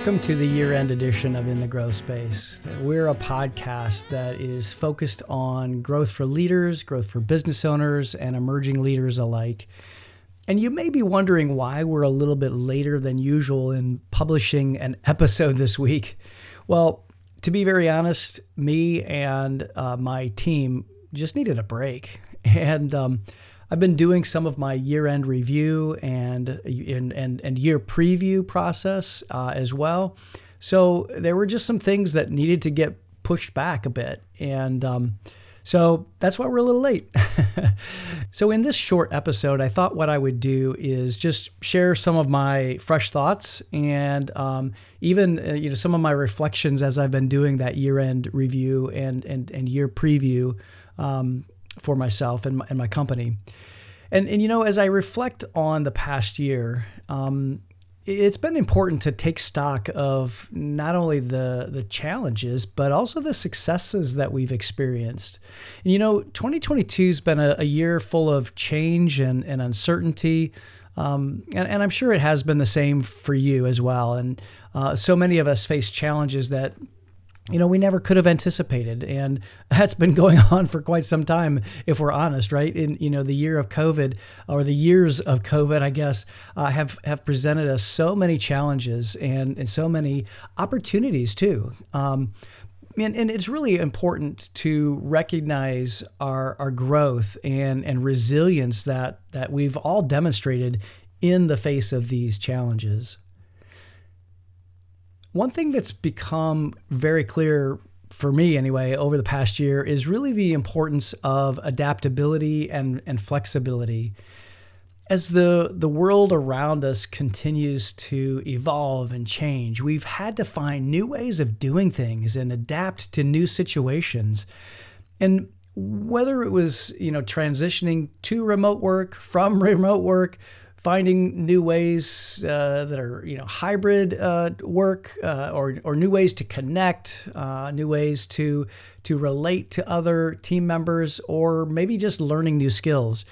Welcome to the year end edition of In the Growth Space. We're a podcast that is focused on growth for leaders, growth for business owners, and emerging leaders alike. And you may be wondering why we're a little bit later than usual in publishing an episode this week. Well, to be very honest, me and uh, my team just needed a break. And um, I've been doing some of my year-end review and and and, and year preview process uh, as well. So there were just some things that needed to get pushed back a bit, and um, so that's why we're a little late. so in this short episode, I thought what I would do is just share some of my fresh thoughts and um, even uh, you know some of my reflections as I've been doing that year-end review and and and year preview. Um, for myself and my, and my company. And, and, you know, as I reflect on the past year, um, it's been important to take stock of not only the the challenges but also the successes that we've experienced. And you know, 2022 has been a, a, year full of change and, and uncertainty. Um, and, and, I'm sure it has been the same for you as well. And uh, so many of us face challenges that you know, we never could have anticipated. And that's been going on for quite some time, if we're honest, right? In, you know, the year of COVID or the years of COVID, I guess, uh, have, have presented us so many challenges and, and so many opportunities too. Um, and, and it's really important to recognize our, our growth and, and resilience that, that we've all demonstrated in the face of these challenges. One thing that's become very clear for me anyway over the past year is really the importance of adaptability and, and flexibility. As the, the world around us continues to evolve and change, we've had to find new ways of doing things and adapt to new situations. And whether it was, you know, transitioning to remote work, from remote work, finding new ways uh, that are you know hybrid uh, work uh, or or new ways to connect, uh, new ways to to relate to other team members, or maybe just learning new skills.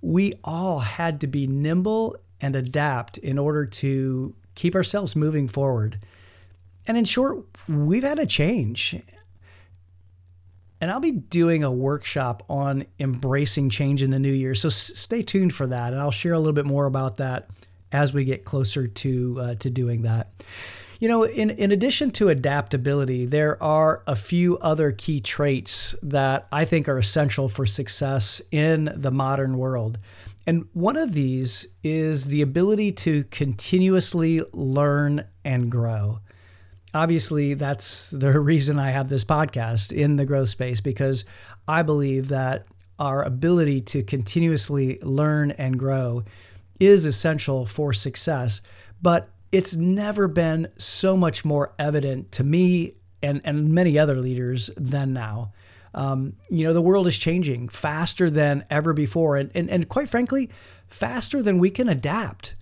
We all had to be nimble and adapt in order to keep ourselves moving forward. And in short, we've had a change and I'll be doing a workshop on embracing change in the new year. So s- stay tuned for that, and I'll share a little bit more about that as we get closer to uh, to doing that. You know, in, in addition to adaptability, there are a few other key traits that I think are essential for success in the modern world. And one of these is the ability to continuously learn and grow obviously that's the reason I have this podcast in the growth space because I believe that our ability to continuously learn and grow is essential for success. But it's never been so much more evident to me and, and many other leaders than now. Um, you know, the world is changing faster than ever before, and, and, and quite frankly, faster than we can adapt.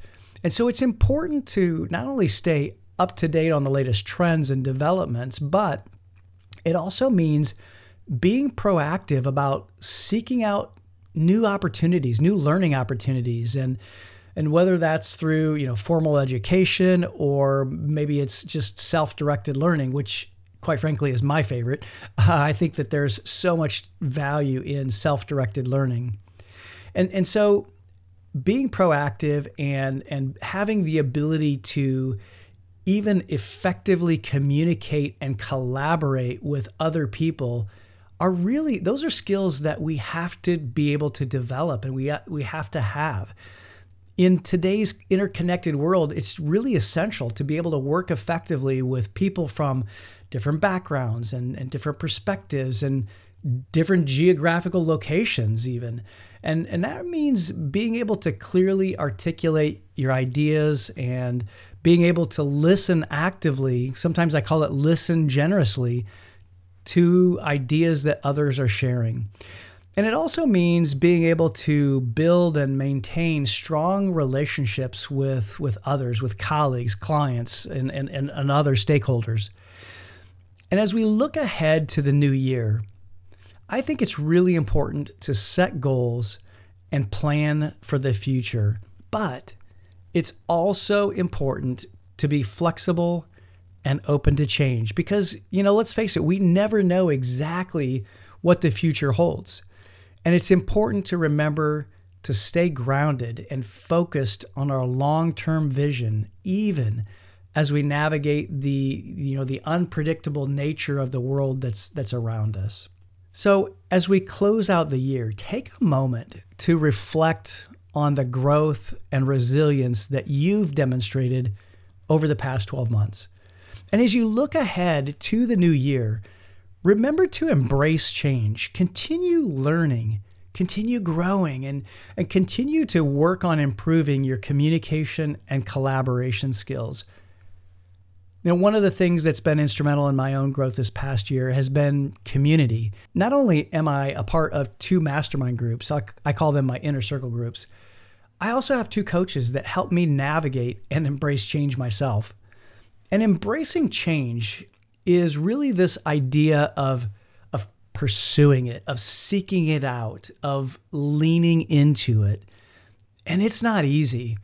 And so it's important to not only stay up to date on the latest trends and developments, but it also means being proactive about seeking out new opportunities, new learning opportunities and and whether that's through, you know, formal education or maybe it's just self-directed learning, which quite frankly is my favorite. Uh, I think that there's so much value in self-directed learning. And and so being proactive and and having the ability to even effectively communicate and collaborate with other people are really those are skills that we have to be able to develop and we we have to have. In today's interconnected world it's really essential to be able to work effectively with people from different backgrounds and, and different perspectives and different geographical locations even and and that means being able to clearly articulate your ideas and being able to listen actively, sometimes I call it listen generously, to ideas that others are sharing. And it also means being able to build and maintain strong relationships with, with others, with colleagues, clients, and, and, and, other stakeholders. And as we look ahead to the new year, I think it's really important to set goals and plan for the future. But it's also important to be flexible and open to change because, you know, let's face it, we never know exactly what the future holds. And it's important to remember to stay grounded and focused on our long-term vision even as we navigate the you know the unpredictable nature of the world that's that's around us. So, as we close out the year, take a moment to reflect on the growth and resilience that you've demonstrated over the past 12 months. And as you look ahead to the new year, remember to embrace change, continue learning, continue growing, and, and continue to work on improving your communication and collaboration skills. Now, one of the things that's been instrumental in my own growth this past year has been community. Not only am I a part of two mastermind groups, I, I call them my inner circle groups, I also have two coaches that help me navigate and embrace change myself. And embracing change is really this idea of, of pursuing it, of seeking it out, of leaning into it. And it's not easy.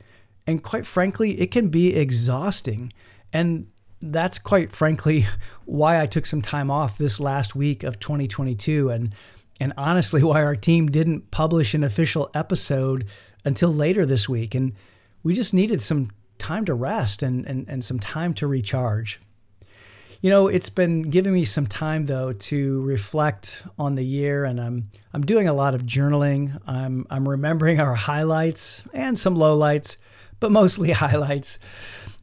And quite frankly, it can be exhausting. And that's quite frankly why I took some time off this last week of 2022 and and honestly why our team didn't publish an official episode until later this week and we just needed some time to rest and and, and some time to recharge. You know, it's been giving me some time though to reflect on the year and I'm I'm doing a lot of journaling. I'm I'm remembering our highlights and some lowlights, but mostly highlights.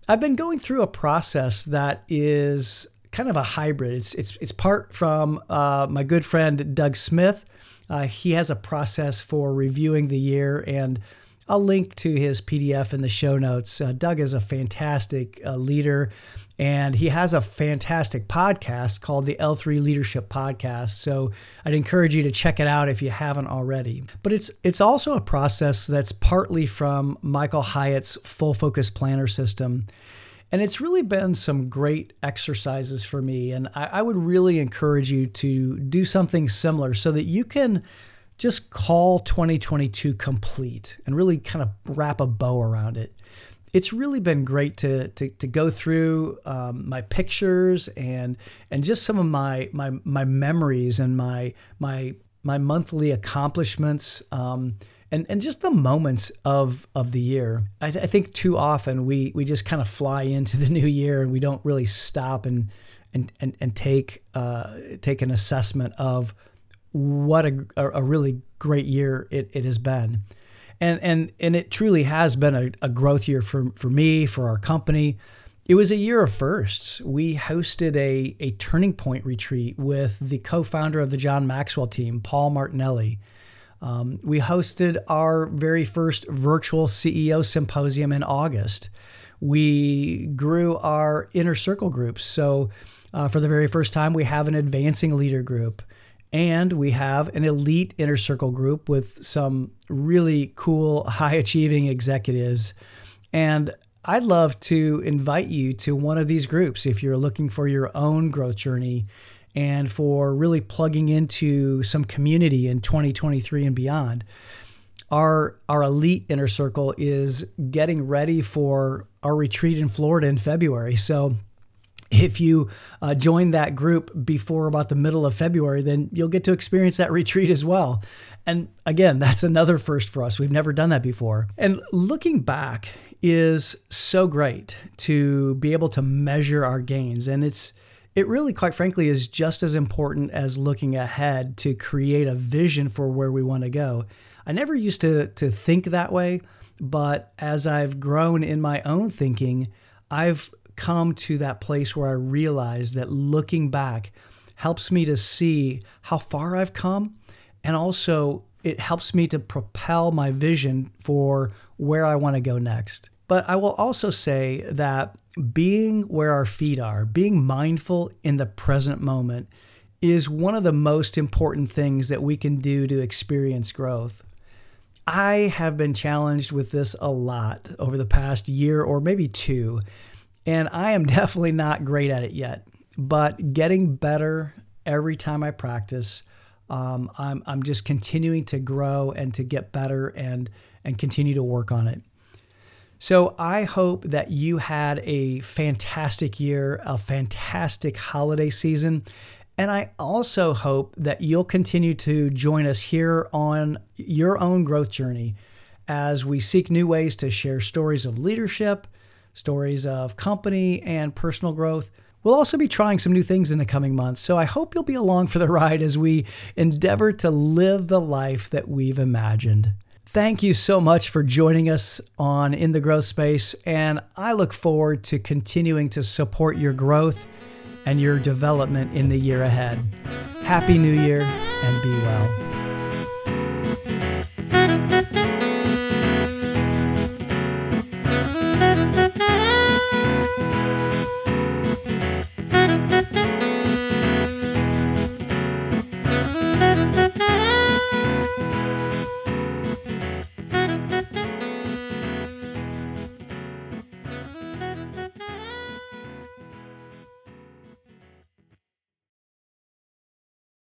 I've been going through a process that is kind of a hybrid. It's it's it's part from uh, my good friend Doug Smith. Uh, he has a process for reviewing the year, and I'll link to his PDF in the show notes. Uh, Doug is a fantastic uh, leader and he has a fantastic podcast called the L3 Leadership Podcast. So I'd encourage you to check it out if you haven't already. But it's it's also a process that's partly from Michael Hyatt's full focus planner system. And it's really been some great exercises for me. And I, I would really encourage you to do something similar so that you can just call 2022 complete and really kind of wrap a bow around it it's really been great to to, to go through um, my pictures and and just some of my my my memories and my my my monthly accomplishments um, and and just the moments of of the year. I, th- I think too often we we just kind of fly into the new year and we don't really stop and and and, and take uh, take an assessment of what a, a really great year it, it has been and and and it truly has been a, a growth year for for me for our company. It was a year of firsts. We hosted a a turning point retreat with the co-founder of the John Maxwell team, Paul Martinelli. Um, we hosted our very first virtual CEO symposium in August. We grew our inner circle groups. So, uh, for the very first time, we have an advancing leader group. And we have an elite inner circle group with some really cool, high achieving executives. And I'd love to invite you to one of these groups if you're looking for your own growth journey and for really plugging into some community in 2023 and beyond. Our, our elite inner circle is getting ready for our retreat in Florida in February. So if you uh, join that group before about the middle of February, then you'll get to experience that retreat as well. And again, that's another first for us. We've never done that before. And looking back is so great to be able to measure our gains. And it's, it really, quite frankly, is just as important as looking ahead to create a vision for where we want to go. I never used to, to think that way, but as I've grown in my own thinking, I've come to that place where I realize that looking back helps me to see how far I've come and also it helps me to propel my vision for where I want to go next. But I will also say that being where our feet are, being mindful in the present moment, is one of the most important things that we can do to experience growth. I have been challenged with this a lot over the past year or maybe two and I am definitely not great at it yet, but getting better every time I practice. Um, I'm, I'm just continuing to grow and to get better and, and continue to work on it. So I hope that you had a fantastic year, a fantastic holiday season. And I also hope that you'll continue to join us here on your own growth journey as we seek new ways to share stories of leadership, stories of company, and personal growth. We'll also be trying some new things in the coming months, so I hope you'll be along for the ride as we endeavor to live the life that we've imagined. Thank you so much for joining us on In the Growth Space, and I look forward to continuing to support your growth and your development in the year ahead. Happy New Year and be well.